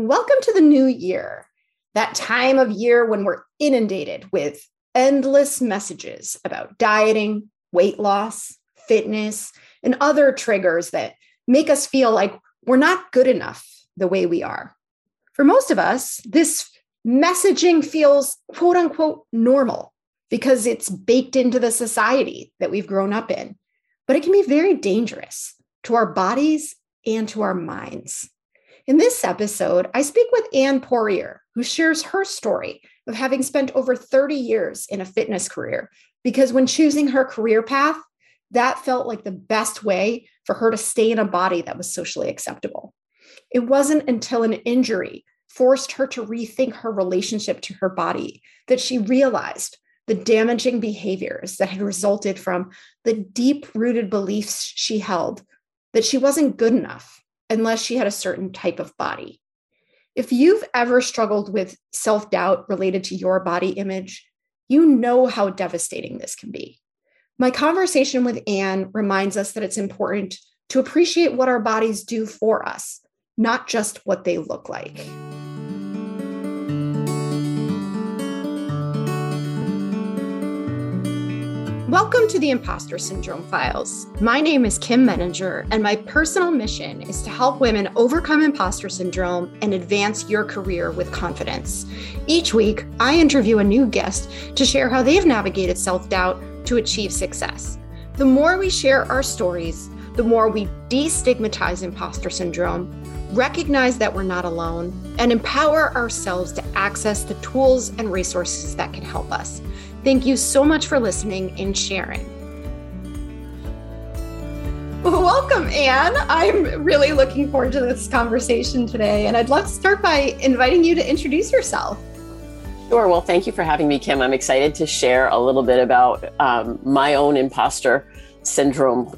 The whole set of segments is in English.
Welcome to the new year, that time of year when we're inundated with endless messages about dieting, weight loss, fitness, and other triggers that make us feel like we're not good enough the way we are. For most of us, this messaging feels quote unquote normal because it's baked into the society that we've grown up in. But it can be very dangerous to our bodies and to our minds. In this episode, I speak with Anne Poirier, who shares her story of having spent over 30 years in a fitness career. Because when choosing her career path, that felt like the best way for her to stay in a body that was socially acceptable. It wasn't until an injury forced her to rethink her relationship to her body that she realized the damaging behaviors that had resulted from the deep rooted beliefs she held that she wasn't good enough unless she had a certain type of body. If you've ever struggled with self doubt related to your body image, you know how devastating this can be. My conversation with Anne reminds us that it's important to appreciate what our bodies do for us, not just what they look like. Welcome to the Impostor Syndrome Files. My name is Kim Meninger, and my personal mission is to help women overcome imposter syndrome and advance your career with confidence. Each week, I interview a new guest to share how they've navigated self doubt to achieve success. The more we share our stories, the more we destigmatize imposter syndrome, recognize that we're not alone, and empower ourselves to access the tools and resources that can help us. Thank you so much for listening and sharing. Welcome, Anne. I'm really looking forward to this conversation today. And I'd love to start by inviting you to introduce yourself. Sure. Well, thank you for having me, Kim. I'm excited to share a little bit about um, my own imposter syndrome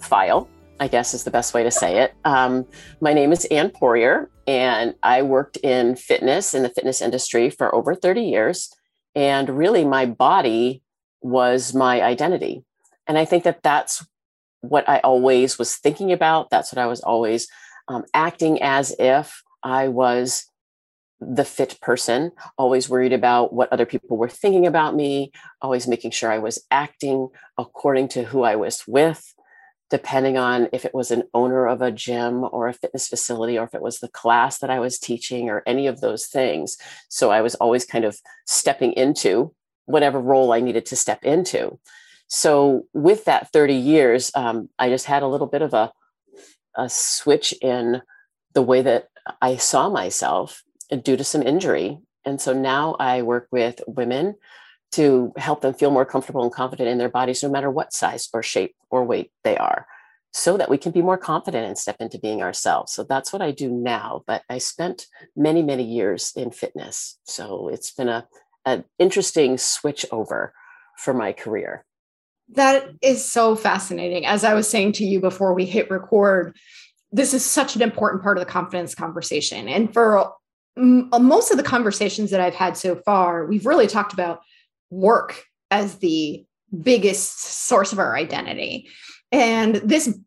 file, I guess is the best way to say it. Um, my name is Anne Poirier, and I worked in fitness in the fitness industry for over 30 years. And really, my body was my identity. And I think that that's what I always was thinking about. That's what I was always um, acting as if I was the fit person, always worried about what other people were thinking about me, always making sure I was acting according to who I was with, depending on if it was an owner of a gym or a fitness facility or if it was the class that I was teaching or any of those things. So I was always kind of stepping into whatever role I needed to step into. So with that 30 years, um, I just had a little bit of a, a switch in the way that I saw myself due to some injury. And so now I work with women to help them feel more comfortable and confident in their bodies, no matter what size or shape or weight they are, so that we can be more confident and step into being ourselves. So that's what I do now. But I spent many, many years in fitness. So it's been a, an interesting switch over for my career. That is so fascinating. As I was saying to you before we hit record, this is such an important part of the confidence conversation. And for mm, most of the conversations that I've had so far, we've really talked about work as the biggest source of our identity. And this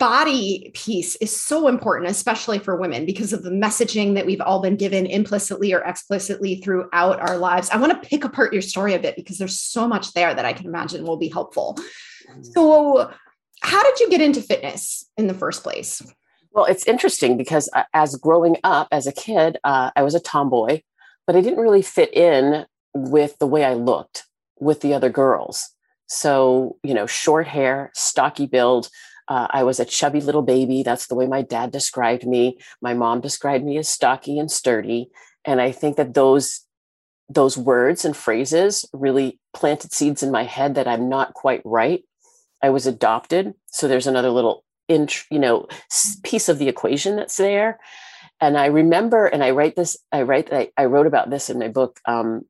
body piece is so important, especially for women, because of the messaging that we've all been given implicitly or explicitly throughout our lives. I want to pick apart your story a bit because there's so much there that I can imagine will be helpful. So, how did you get into fitness in the first place? Well, it's interesting because uh, as growing up as a kid, uh, I was a tomboy, but I didn't really fit in with the way I looked with the other girls. So, you know, short hair, stocky build. Uh, I was a chubby little baby. That's the way my dad described me. My mom described me as stocky and sturdy. And I think that those those words and phrases really planted seeds in my head that I'm not quite right. I was adopted, so there's another little int- you know piece of the equation that's there. And I remember, and I write this. I write. I, I wrote about this in my book. Um,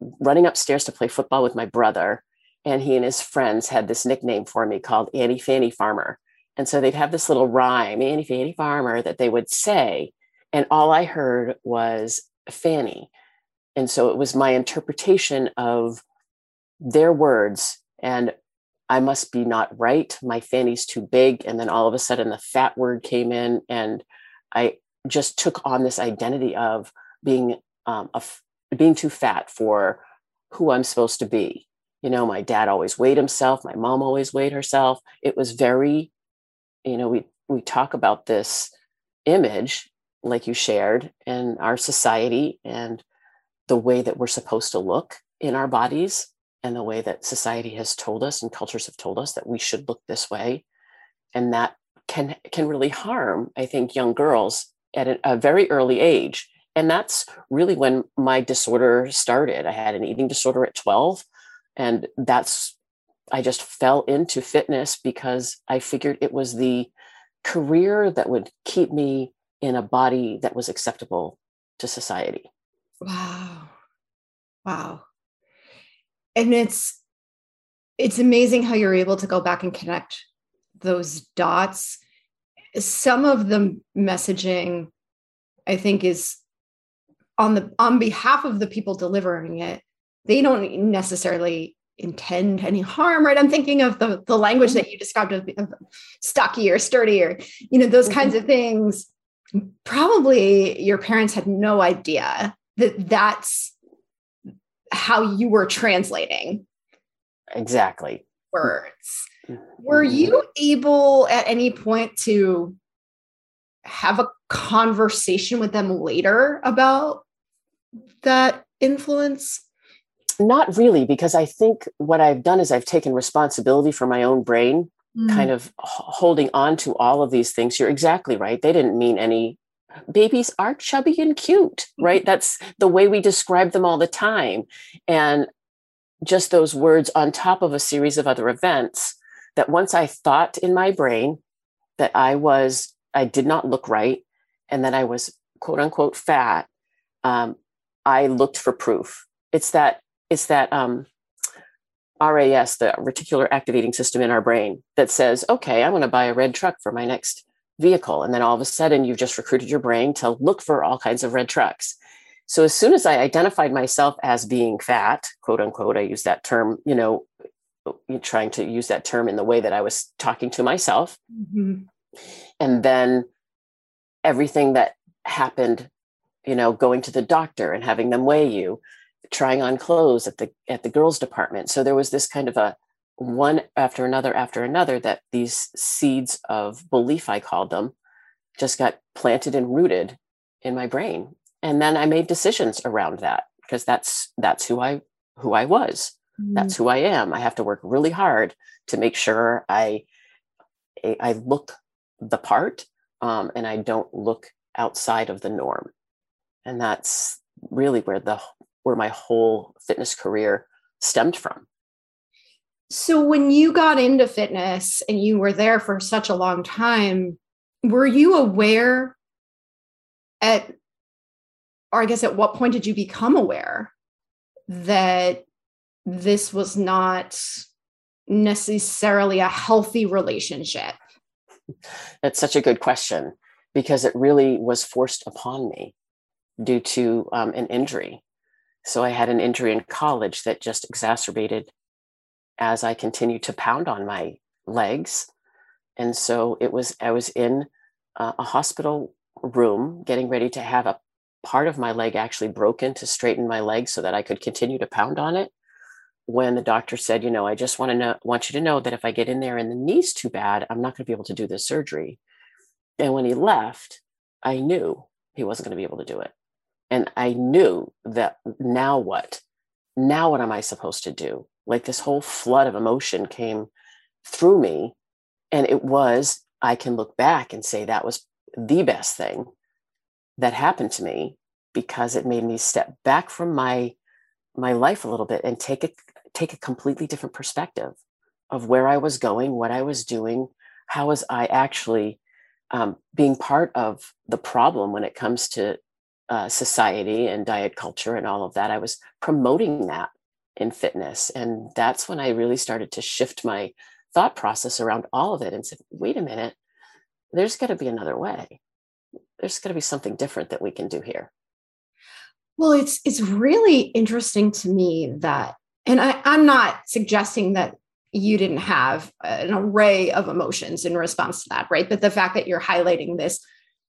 running upstairs to play football with my brother, and he and his friends had this nickname for me called Annie Fanny Farmer. And so they'd have this little rhyme, Annie Fanny Farmer, that they would say. And all I heard was Fanny. And so it was my interpretation of their words. And I must be not right. My fanny's too big. And then all of a sudden the fat word came in. And I just took on this identity of being um, a, being too fat for who I'm supposed to be. You know, my dad always weighed himself. My mom always weighed herself. It was very, you know, we we talk about this image like you shared in our society and the way that we're supposed to look in our bodies and the way that society has told us and cultures have told us that we should look this way and that can can really harm i think young girls at a, a very early age and that's really when my disorder started. I had an eating disorder at 12 and that's i just fell into fitness because i figured it was the career that would keep me in a body that was acceptable to society. Wow. Wow. And it's it's amazing how you're able to go back and connect those dots. Some of the messaging i think is on the on behalf of the people delivering it they don't necessarily intend any harm right i'm thinking of the the language that you described of, of stocky or sturdy or you know those mm-hmm. kinds of things probably your parents had no idea that that's how you were translating exactly words were mm-hmm. you able at any point to have a conversation with them later about that influence not really because i think what i've done is i've taken responsibility for my own brain mm. kind of holding on to all of these things you're exactly right they didn't mean any babies are chubby and cute, right? That's the way we describe them all the time. And just those words on top of a series of other events that once I thought in my brain that I was, I did not look right and that I was quote unquote fat, um, I looked for proof. It's that, it's that um, RAS, the reticular activating system in our brain that says, okay, I'm going to buy a red truck for my next vehicle. And then all of a sudden, you've just recruited your brain to look for all kinds of red trucks. So as soon as I identified myself as being fat, quote unquote, I use that term, you know, trying to use that term in the way that I was talking to myself. Mm-hmm. And then everything that happened, you know, going to the doctor and having them weigh you, trying on clothes at the at the girls department. So there was this kind of a one after another after another that these seeds of belief i called them just got planted and rooted in my brain and then i made decisions around that because that's that's who i who i was mm-hmm. that's who i am i have to work really hard to make sure i i look the part um, and i don't look outside of the norm and that's really where the where my whole fitness career stemmed from so when you got into fitness and you were there for such a long time, were you aware at or I guess at what point did you become aware that this was not necessarily a healthy relationship? That's such a good question because it really was forced upon me due to um, an injury. So I had an injury in college that just exacerbated as I continued to pound on my legs. And so it was, I was in uh, a hospital room getting ready to have a part of my leg actually broken to straighten my leg so that I could continue to pound on it. When the doctor said, you know, I just want to know, want you to know that if I get in there and the knee's too bad, I'm not going to be able to do this surgery. And when he left, I knew he wasn't going to be able to do it. And I knew that now what? Now what am I supposed to do? like this whole flood of emotion came through me and it was i can look back and say that was the best thing that happened to me because it made me step back from my my life a little bit and take a take a completely different perspective of where i was going what i was doing how was i actually um, being part of the problem when it comes to uh, society and diet culture and all of that i was promoting that in fitness. And that's when I really started to shift my thought process around all of it and said, wait a minute, there's got to be another way. There's got to be something different that we can do here. Well, it's it's really interesting to me that, and I, I'm not suggesting that you didn't have an array of emotions in response to that, right? But the fact that you're highlighting this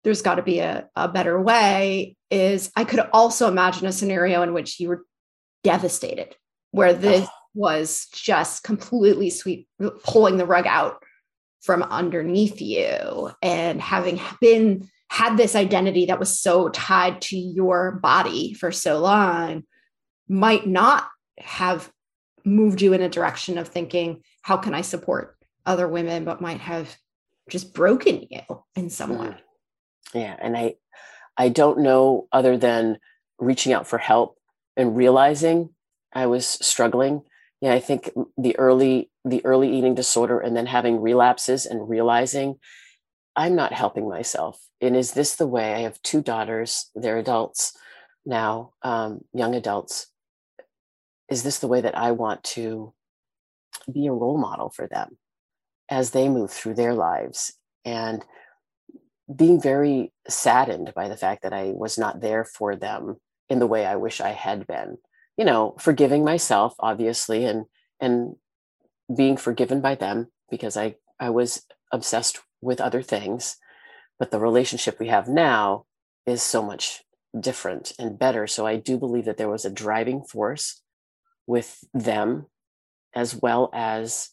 there's got to be a, a better way is I could also imagine a scenario in which you were devastated, where this oh. was just completely sweep pulling the rug out from underneath you and having been had this identity that was so tied to your body for so long might not have moved you in a direction of thinking how can i support other women but might have just broken you in some way mm. yeah and i i don't know other than reaching out for help and realizing i was struggling. Yeah i think the early the early eating disorder and then having relapses and realizing i'm not helping myself. And is this the way? I have two daughters. They're adults now um, young adults. Is this the way that i want to be a role model for them as they move through their lives? And being very saddened by the fact that i was not there for them in the way i wish i had been. You know forgiving myself obviously and and being forgiven by them because i i was obsessed with other things. But the relationship we have now is so much different and better. So i do believe that there was a driving force with them as well as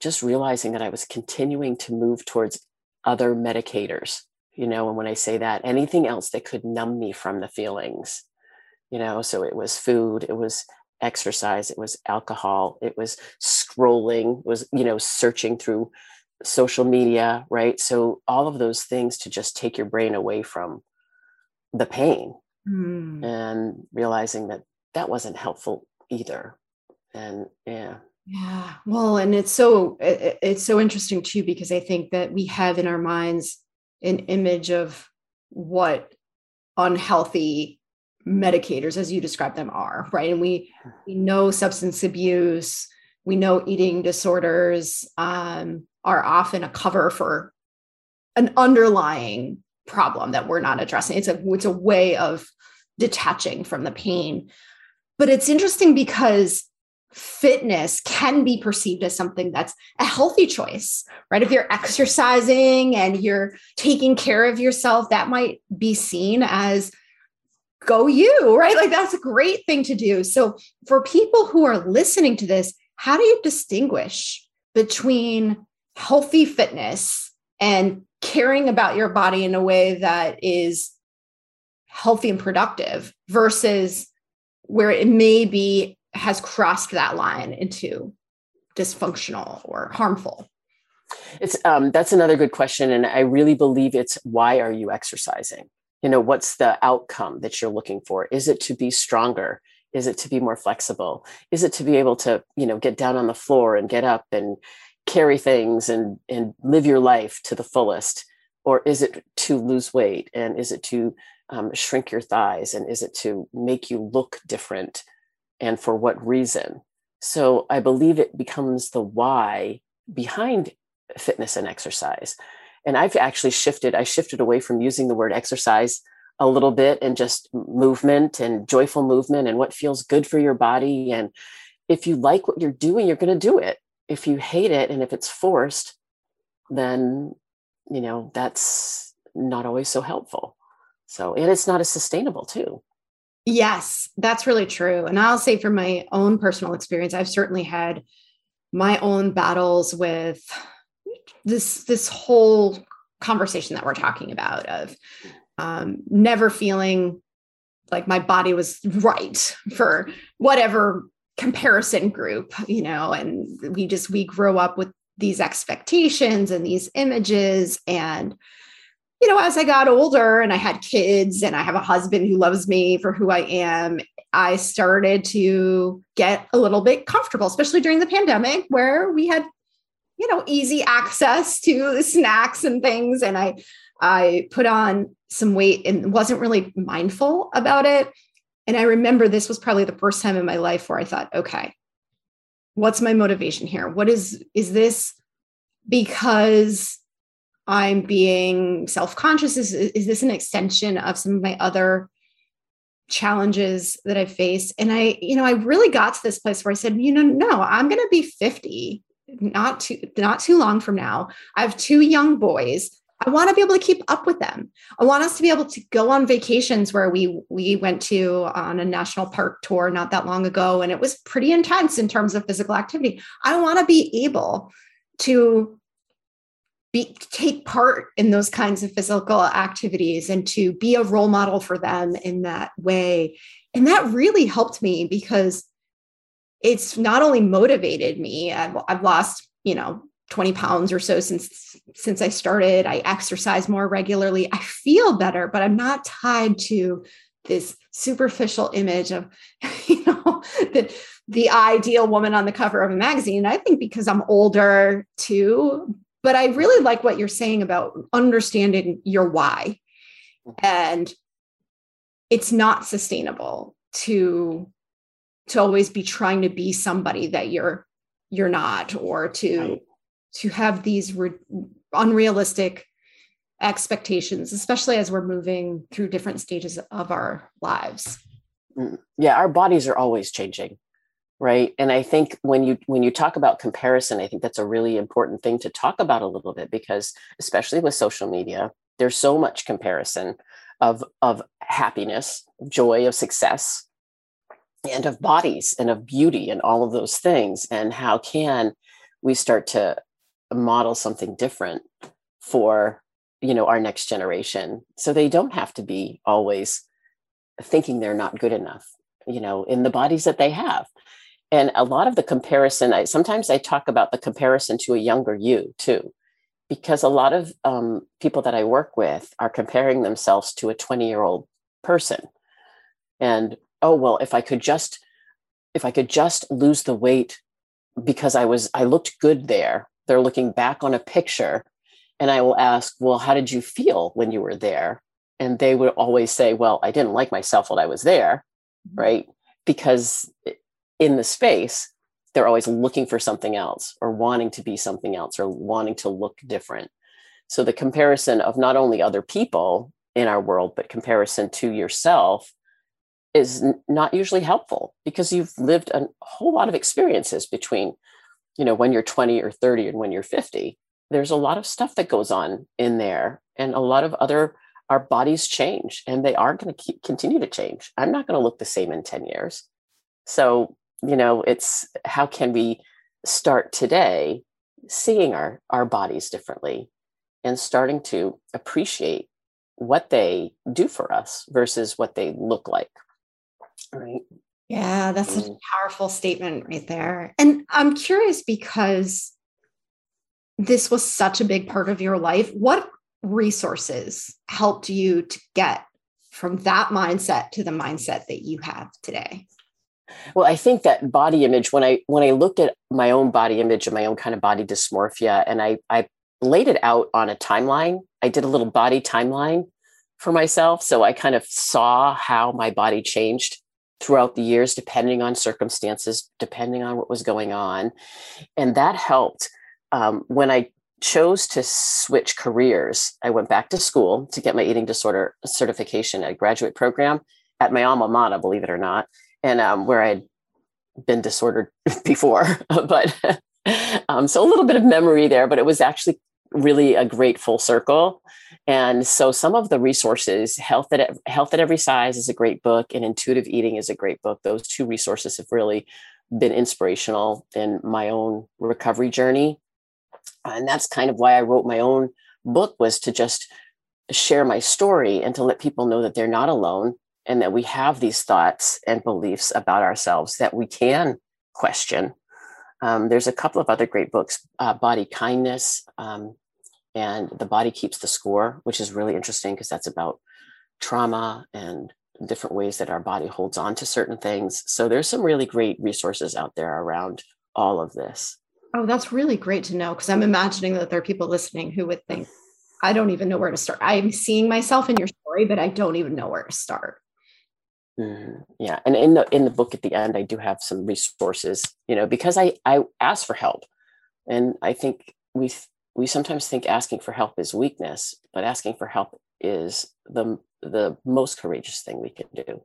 just realizing that i was continuing to move towards other medicators you know and when i say that anything else that could numb me from the feelings you know so it was food it was exercise it was alcohol it was scrolling was you know searching through social media right? So all of those things to just take your brain away from the pain mm. and realizing that that wasn't helpful either. And yeah yeah well and it's so it, it's so interesting too because i think that we have in our minds an image of what unhealthy medicators as you describe them are right? And we we know substance abuse we know eating disorders um, are often a cover for an underlying problem that we're not addressing. It's a it's a way of detaching from the pain. But it's interesting because fitness can be perceived as something that's a healthy choice, right? If you're exercising and you're taking care of yourself, that might be seen as go you, right? Like that's a great thing to do. So, for people who are listening to this, how do you distinguish between healthy fitness and caring about your body in a way that is healthy and productive versus where it may be has crossed that line into dysfunctional or harmful? It's um, that's another good question, and I really believe it's why are you exercising? You know, what's the outcome that you're looking for? Is it to be stronger? Is it to be more flexible? Is it to be able to, you know, get down on the floor and get up and carry things and and live your life to the fullest? Or is it to lose weight? And is it to um, shrink your thighs? And is it to make you look different? And for what reason. So I believe it becomes the why behind fitness and exercise. And I've actually shifted, I shifted away from using the word exercise a little bit and just movement and joyful movement and what feels good for your body. And if you like what you're doing, you're going to do it. If you hate it and if it's forced, then, you know, that's not always so helpful. So, and it's not as sustainable too. Yes, that's really true. And I'll say from my own personal experience, I've certainly had my own battles with this this whole conversation that we're talking about of um, never feeling like my body was right for whatever comparison group, you know, and we just we grow up with these expectations and these images and you know, as I got older and I had kids and I have a husband who loves me for who I am, I started to get a little bit comfortable, especially during the pandemic where we had, you know, easy access to snacks and things. And I, I put on some weight and wasn't really mindful about it. And I remember this was probably the first time in my life where I thought, okay, what's my motivation here? What is, is this because I'm being self conscious? Is, is this an extension of some of my other challenges that I faced? And I, you know, I really got to this place where I said, you know, no, I'm going to be 50 not too not too long from now. I have two young boys. I want to be able to keep up with them. I want us to be able to go on vacations where we we went to on a national park tour not that long ago and it was pretty intense in terms of physical activity. I want to be able to be take part in those kinds of physical activities and to be a role model for them in that way. And that really helped me because it's not only motivated me, I've, I've lost, you know, 20 pounds or so since since I started. I exercise more regularly. I feel better, but I'm not tied to this superficial image of, you know, the, the ideal woman on the cover of a magazine. I think because I'm older too, but I really like what you're saying about understanding your why. And it's not sustainable to to always be trying to be somebody that you're you're not or to to have these re- unrealistic expectations especially as we're moving through different stages of our lives. Mm, yeah our bodies are always changing right? And i think when you when you talk about comparison i think that's a really important thing to talk about a little bit because especially with social media there's so much comparison of of happiness joy of success and of bodies and of beauty and all of those things. And how can we start to model something different for you know our next generation? So they don't have to be always thinking they're not good enough you know in the bodies that they have and a lot of the comparison i sometimes i talk about the comparison to a younger you too because a lot of um, people that i work with are comparing themselves to a 20 year old person. And oh well if i could just if i could just lose the weight because i was i looked good there they're looking back on a picture and i will ask well how did you feel when you were there? And they would always say well i didn't like myself while i was there mm-hmm. right? Because in the space they're always looking for something else or wanting to be something else or wanting to look different. So the comparison of not only other people in our world but comparison to yourself is not usually helpful because you've lived a whole lot of experiences between you know when you're 20 or 30 and when you're 50 there's a lot of stuff that goes on in there and a lot of other our bodies change and they are going to continue to change. I'm not going to look the same in 10 years. So you know it's how can we start today seeing our our bodies differently and starting to appreciate what they do for us versus what they look like Right. Yeah, that's mm. a powerful statement right there. And I'm curious because this was such a big part of your life. What resources helped you to get from that mindset to the mindset that you have today? Well, I think that body image when I when I looked at my own body image and my own kind of body dysmorphia and I I laid it out on a timeline. I did a little body timeline for myself so I kind of saw how my body changed throughout the years, depending on circumstances, depending on what was going on. And that helped um, when I chose to switch careers. I went back to school to get my eating disorder certification at a graduate program at my alma mater, believe it or not, and um, where I had been disordered before. but um, so a little bit of memory there, but it was actually really a great full circle. And so some of the resources, Health at Health at Every Size is a great book and Intuitive Eating is a great book. Those two resources have really been inspirational in my own recovery journey. And that's kind of why I wrote my own book was to just share my story and to let people know that they're not alone and that we have these thoughts and beliefs about ourselves that we can question. Um, there's a couple of other great books, uh, Body Kindness, um, and the body keeps the score which is really interesting because that's about trauma and different ways that our body holds on to certain things. So there's some really great resources out there around all of this. Oh that's really great to know because i'm imagining that there are people listening who would think i don't even know where to start. I'm seeing myself in your story but i don't even know where to start mm, yeah and in the in the book at the end i do have some resources you know because i i asked for help and i think we we sometimes think asking for help is weakness, but asking for help is the the most courageous thing we can do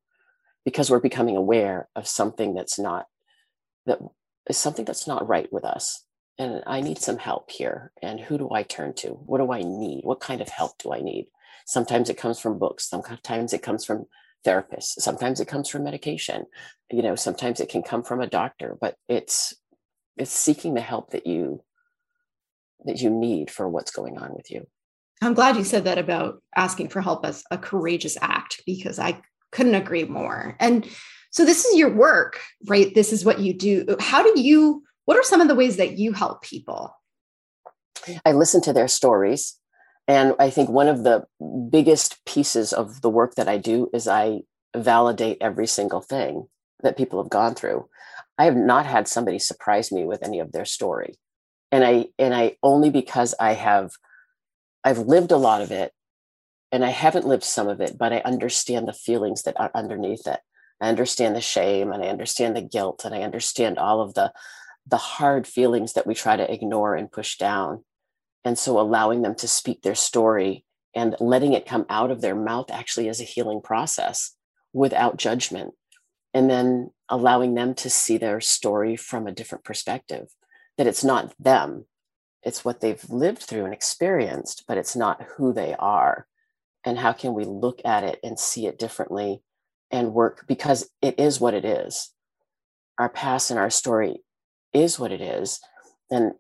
because we're becoming aware of something that's not that is something that's not right with us and I need some help here. And who do I turn to? What do I need? What kind of help do I need? Sometimes it comes from books, sometimes it comes from therapists, sometimes it comes from medication. You know, sometimes it can come from a doctor, but it's it's seeking the help that you that you need for what's going on with you. I'm glad you said that about asking for help as a courageous act because I couldn't agree more. And so this is your work, right? This is what you do. How do you what are some of the ways that you help people? I listen to their stories. And I think one of the biggest pieces of the work that I do is I validate every single thing that people have gone through. I have not had somebody surprise me with any of their story. And I and I only because I have I've lived a lot of it and I haven't lived some of it, but I understand the feelings that are underneath it. I understand the shame and I understand the guilt and I understand all of the the hard feelings that we try to ignore and push down. And so allowing them to speak their story and letting it come out of their mouth actually is a healing process without judgment. And then allowing them to see their story from a different perspective that it's not them, it's what they've lived through and experienced, but it's not who they are. And how can we look at it and see it differently and work because it is what it is. Our past and our story is what it is and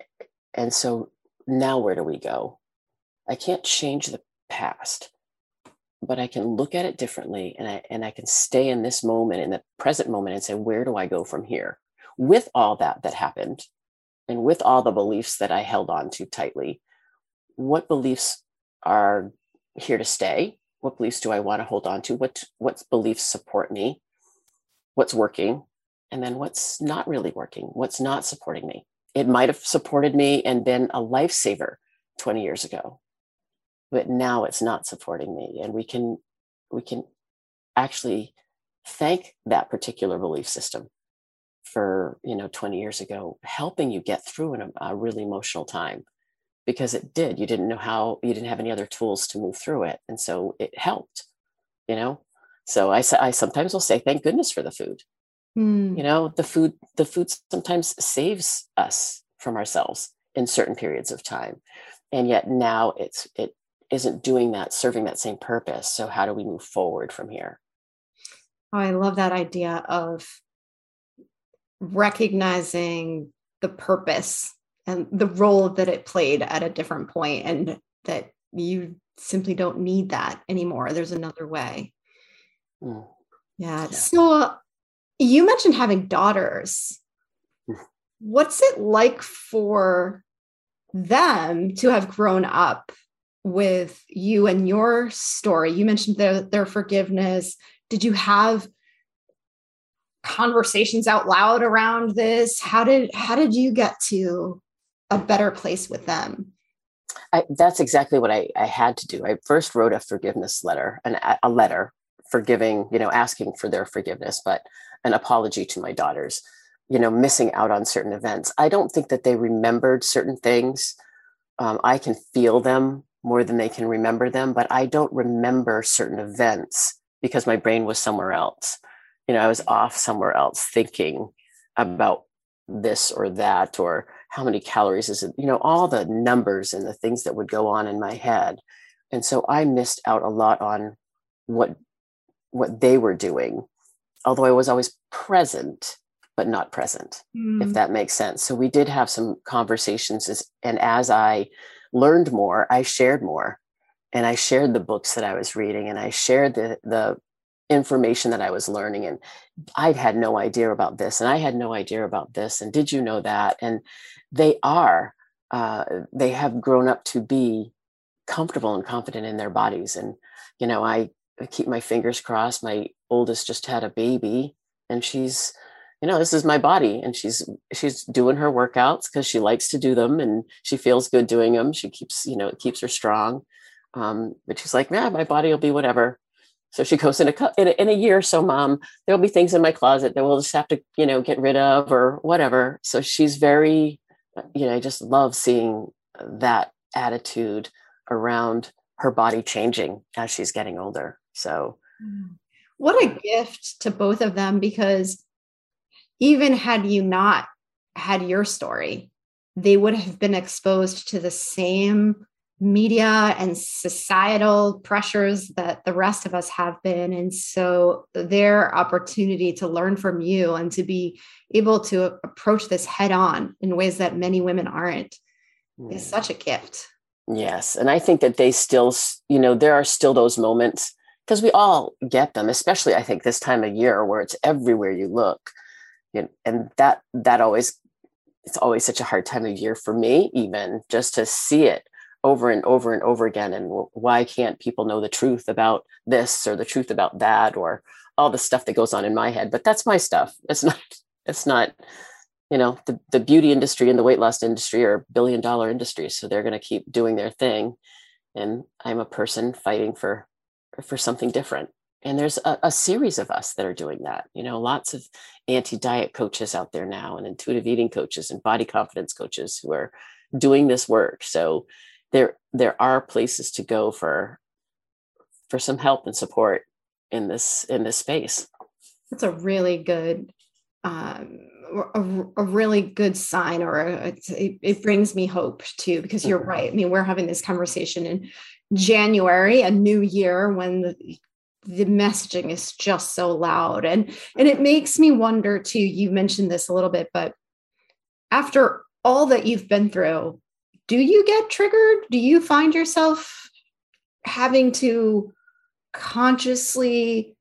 and so now where do we go? I can't change the past but i can look at it differently and i and i can stay in this moment in the present moment and say where do i go from here? With all that that happened and with all the beliefs that i held on to tightly what beliefs are here to stay? What beliefs do i want to hold on to? What what beliefs support me? What's working? And then what's not really working, what's not supporting me. It might have supported me and been a lifesaver 20 years ago, but now it's not supporting me. And we can we can actually thank that particular belief system for you know 20 years ago helping you get through in a, a really emotional time because it did. You didn't know how you didn't have any other tools to move through it. And so it helped you know? So i, I sometimes will say thank goodness for the food Mm. You know, the food the food sometimes saves us from ourselves in certain periods of time. And yet now it's it isn't doing that, serving that same purpose. So how do we move forward from here? Oh, I love that idea of recognizing the purpose and the role that it played at a different point and that you simply don't need that anymore. There's another way. Mm. Yeah. yeah. So you mentioned having daughters. Hmm. What's it like for them to have grown up with you and your story? You mentioned their, their forgiveness. Did you have conversations out loud around this? How did how did you get to a better place with them? I, that's exactly what I, I had to do. I first wrote a forgiveness letter, an, a letter forgiving, you know, asking for their forgiveness, but an apology to my daughters, you know, missing out on certain events. I don't think that they remembered certain things. Um, I can feel them more than they can remember them, but I don't remember certain events because my brain was somewhere else. You know, I was off somewhere else thinking about this or that or how many calories is it, you know, all the numbers and the things that would go on in my head. And so I missed out a lot on what what they were doing although I was always present, but not present, mm. if that makes sense. So we did have some conversations, as, and as I learned more, I shared more, and I shared the books that I was reading, and I shared the the information that I was learning, and I had no idea about this, and I had no idea about this, and did you know that? And they are, uh, they have grown up to be comfortable and confident in their bodies, and you know, I I keep my fingers crossed. My oldest just had a baby and she's, you know, this is my body and she's she's doing her workouts because she likes to do them and she feels good doing them. She keeps, you know, it keeps her strong. Um, but she's like, yeah, my body will be whatever. So she goes in a, in a in a year or so, mom, there'll be things in my closet that we'll just have to, you know, get rid of or whatever. So she's very, you know, I just love seeing that attitude around her body changing as she's getting older. So, mm. what a gift to both of them because even had you not had your story, they would have been exposed to the same media and societal pressures that the rest of us have been. And so their opportunity to learn from you and to be able to approach this head on in ways that many women aren't is such a gift. Yes. And I think that they still, you know, there are still those moments because we all get them, especially I think this time of year where it's everywhere you look. You know, and that that always it's always such a hard time of year for me, even just to see it over and over and over again. And why can't people know the truth about this or the truth about that or all the stuff that goes on in my head? But that's my stuff. It's not, it's not, you know, the, the beauty industry and the weight loss industry are billion dollar industries. So they're going to keep doing their thing. And I'm a person fighting for, for something different. And there's a, a, series of us that are doing that you know lots of anti-diet coaches out there now and intuitive eating coaches and body confidence coaches who are doing this work. So there there are places to go for for some help and support in this in this space. That's a really good um, a, a, really good sign or a, it, it brings me hope too because you're mm-hmm. right. I mean we're having this conversation in January, a new year when the the messaging is just so loud. And and it makes me wonder too you mentioned this a little bit but after all that you've been through do you get triggered? Do you find yourself having to consciously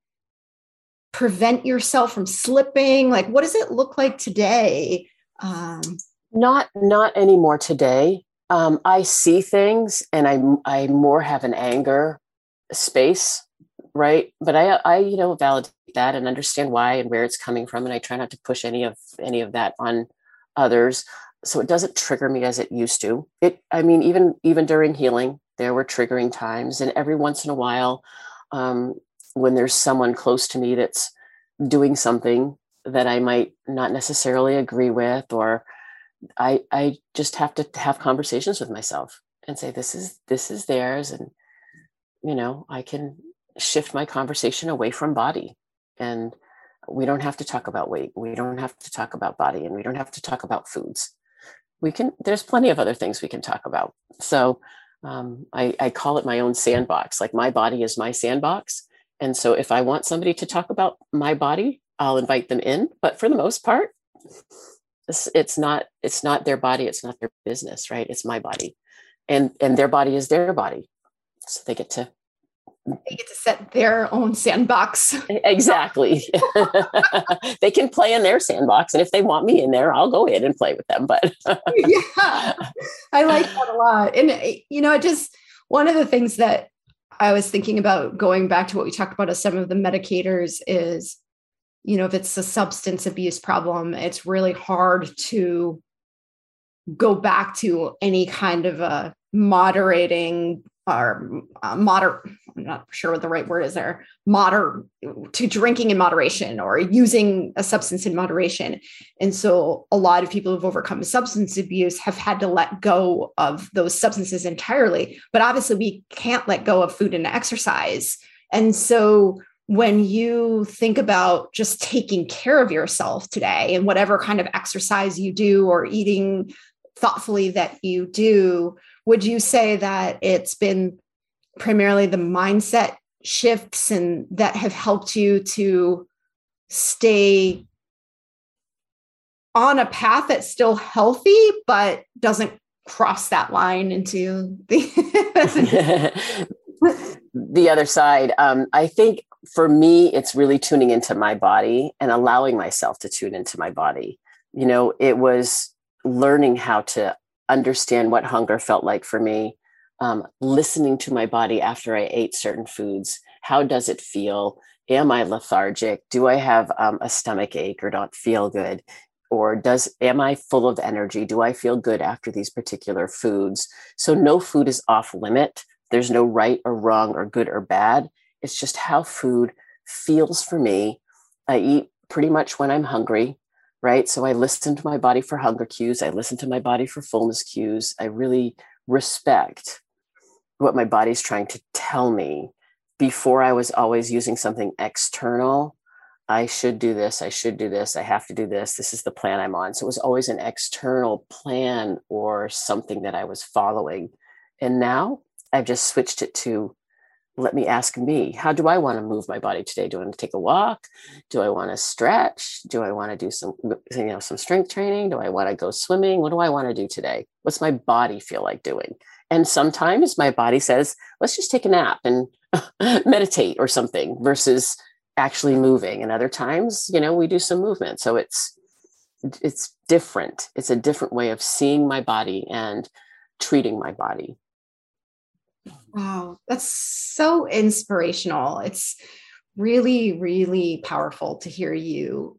prevent yourself from slipping? Like what does it look like today? Um, not not anymore today um, i see things and i i more have an anger space right? But i i you know validate that and understand why and where it's coming from and i try not to push any of any of that on others. So it doesn't trigger me as it used to. It i mean even even during healing there were triggering times and every once in a while um, when there's someone close to me that's doing something that i might not necessarily agree with or i i just have to have conversations with myself and say this is this is theirs and you know i can shift my conversation away from body. And we don't have to talk about weight. We don't have to talk about body and we don't have to talk about foods. We can, there's plenty of other things we can talk about. So um, I, I call it my own sandbox. Like my body is my sandbox. And so if I want somebody to talk about my body, I'll invite them in. But for the most part, it's, it's not it's not their body. It's not their business, right? It's my body, and and their body is their body. So they get to they get to set their own sandbox. Exactly. they can play in their sandbox. And if they want me in there, I'll go in and play with them. But yeah, I like that a lot. And, eh, you know, just one of the things that I was thinking about going back to what we talked about as some of the medicators is, you know, if it's a substance abuse problem, it's really hard to go back to any kind of a moderating or uh, moderate i'm not sure what the right word is there moder to drinking in moderation or using a substance in moderation. And so a lot of people who've overcome substance abuse have had to let go of those substances entirely. But obviously we can't let go of food and exercise. And so when you think about just taking care of yourself today and whatever kind of exercise you do or eating thoughtfully that you do would you say that it's been primarily the mindset shifts and that have helped you to stay on a path that's still healthy but doesn't cross that line into the the other side. Um, i think for me it's really tuning into my body and allowing myself to tune into my body you know it was learning how to understand what hunger felt like for me, um, listening to my body after I ate certain foods. How does it feel? Am I lethargic? Do I have um, a stomach ache or not feel good? Or does am I full of energy? Do I feel good after these particular foods? So no food is off limit. There's no right or wrong or good or bad. It's just how food feels for me. I eat pretty much when I'm hungry right? So I listen to my body for hunger cues. I listen to my body for fullness cues. I really respect what my body's trying to tell me before I was always using something external I should do this, I should do this, I have to do this, this is the plan I'm on. So it was always an external plan or something that I was following. And now I've just switched it to let me ask me, how do I want to move my body today? Do I want to take a walk? Do I want to stretch? Do I want to do some, you know, some strength training? Do I want to go swimming? What do I want to do today? What's my body feel like doing? And sometimes my body says, let's just take a nap and meditate or something versus actually moving and other times you know we do some movement so it's it's different it's a different way of seeing my body and treating my body wow that's so inspirational it's really really powerful to hear you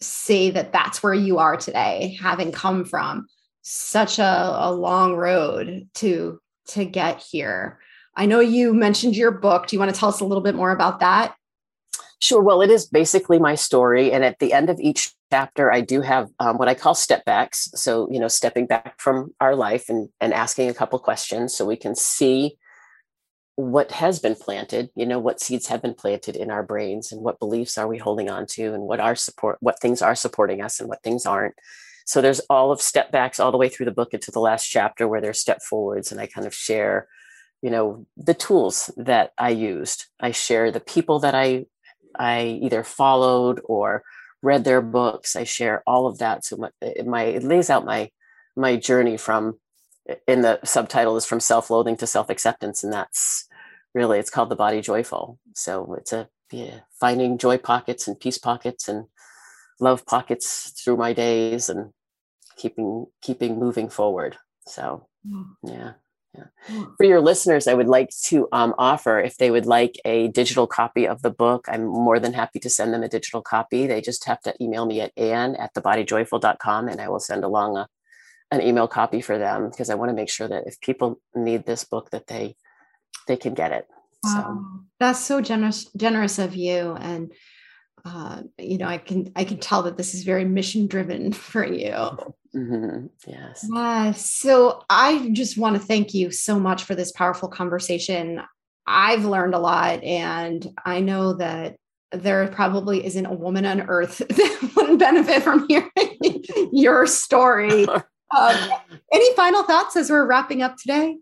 say that that's where you are today having come from such a, a long road to to get here i know you mentioned your book do you want to tell us a little bit more about that Sure. Well, it is basically my story. And at the end of each chapter, I do have um, what I call step backs. So, you know, stepping back from our life and, and asking a couple questions so we can see what has been planted, you know, what seeds have been planted in our brains and what beliefs are we holding on to and what are support, what things are supporting us and what things aren't. So there's all of step backs all the way through the book into the last chapter where there's step forwards. And I kind of share, you know, the tools that I used. I share the people that I I either followed or read their books. I share all of that. So my, my it lays out my my journey from in the subtitle is from self-loathing to self-acceptance, and that's really it's called the body joyful. So it's a yeah, finding joy pockets and peace pockets and love pockets through my days and keeping keeping moving forward. So mm. yeah. Yeah. Hmm. For your listeners, I would like to um, offer if they would like a digital copy of the book, I'm more than happy to send them a digital copy. They just have to email me at ann at thebodyjoyful.com and I will send along a, an email copy for them because I want to make sure that if people need this book that they they can get it. Wow. So that's so generous generous of you. And uh, you know, I can I can tell that this is very mission driven for you. Mm-hmm. Yes. Uh, so I just want to thank you so much for this powerful conversation. I've learned a lot, and I know that there probably isn't a woman on earth that wouldn't benefit from hearing your story. Um, any final thoughts as we're wrapping up today?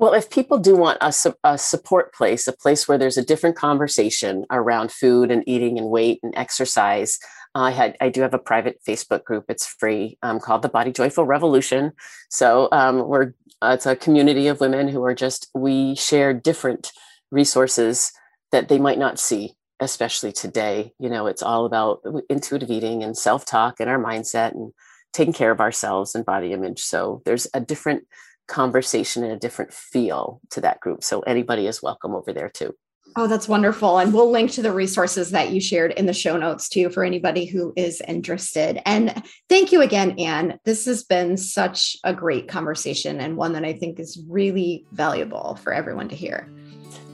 Well, if people do want a, a, support place, a place where there's a different conversation around food and eating and weight and exercise, I had I do have a private Facebook group. It's free um, called the Body Joyful Revolution. So um, we're uh, it's a community of women who are just we share different resources that they might not see, especially today. You know, it's all about intuitive eating and self talk and our mindset and taking care of ourselves and body image. So there's a different conversation and a different feel to that group. So anybody is welcome over there too. Oh, that's wonderful. And we'll link to the resources that you shared in the show notes too for anybody who is interested. And thank you again, Anne. This has been such a great conversation and one that I think is really valuable for everyone to hear.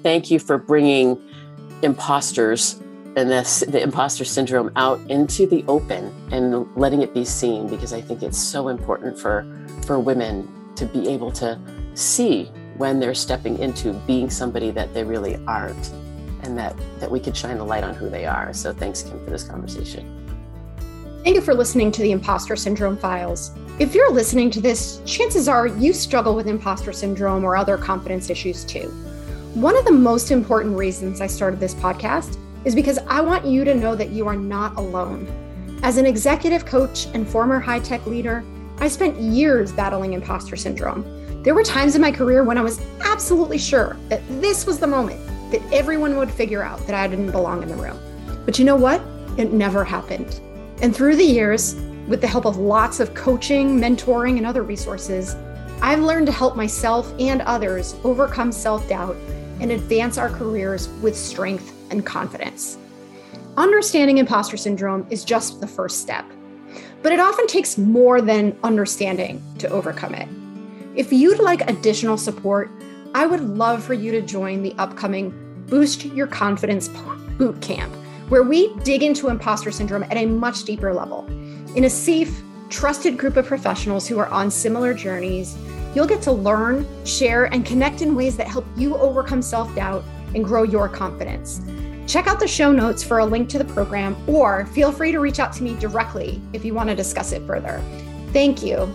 Thank you for bringing imposters and this, the imposter syndrome out into the open and letting it be seen because I think it's so important for for women to be able to see when they're stepping into being somebody that they really aren't and that that we could shine the light on who they are. So thanks kim for this conversation. Thank you for listening to the Impostor Syndrome Files. If you're listening to this chances are you struggle with imposter syndrome or other confidence issues too. One of the most important reasons i started this podcast is because i want you to know that you are not alone. As an executive coach and former high-tech leader I spent years battling imposter syndrome. There were times in my career when I was absolutely sure that this was the moment that everyone would figure out that I didn't belong in the room. But you know what? It never happened. And through the years, with the help of lots of coaching, mentoring, and other resources, I've learned to help myself and others overcome self doubt and advance our careers with strength and confidence. Understanding imposter syndrome is just the first step but it often takes more than understanding to overcome it. If you'd like additional support, I would love for you to join the upcoming Boost Your Confidence Boot Camp, where we dig into imposter syndrome at a much deeper level. In a safe, trusted group of professionals who are on similar journeys, you'll get to learn, share, and connect in ways that help you overcome self doubt and grow your confidence. Check out the show notes for a link to the program, or feel free to reach out to me directly if you want to discuss it further. Thank you.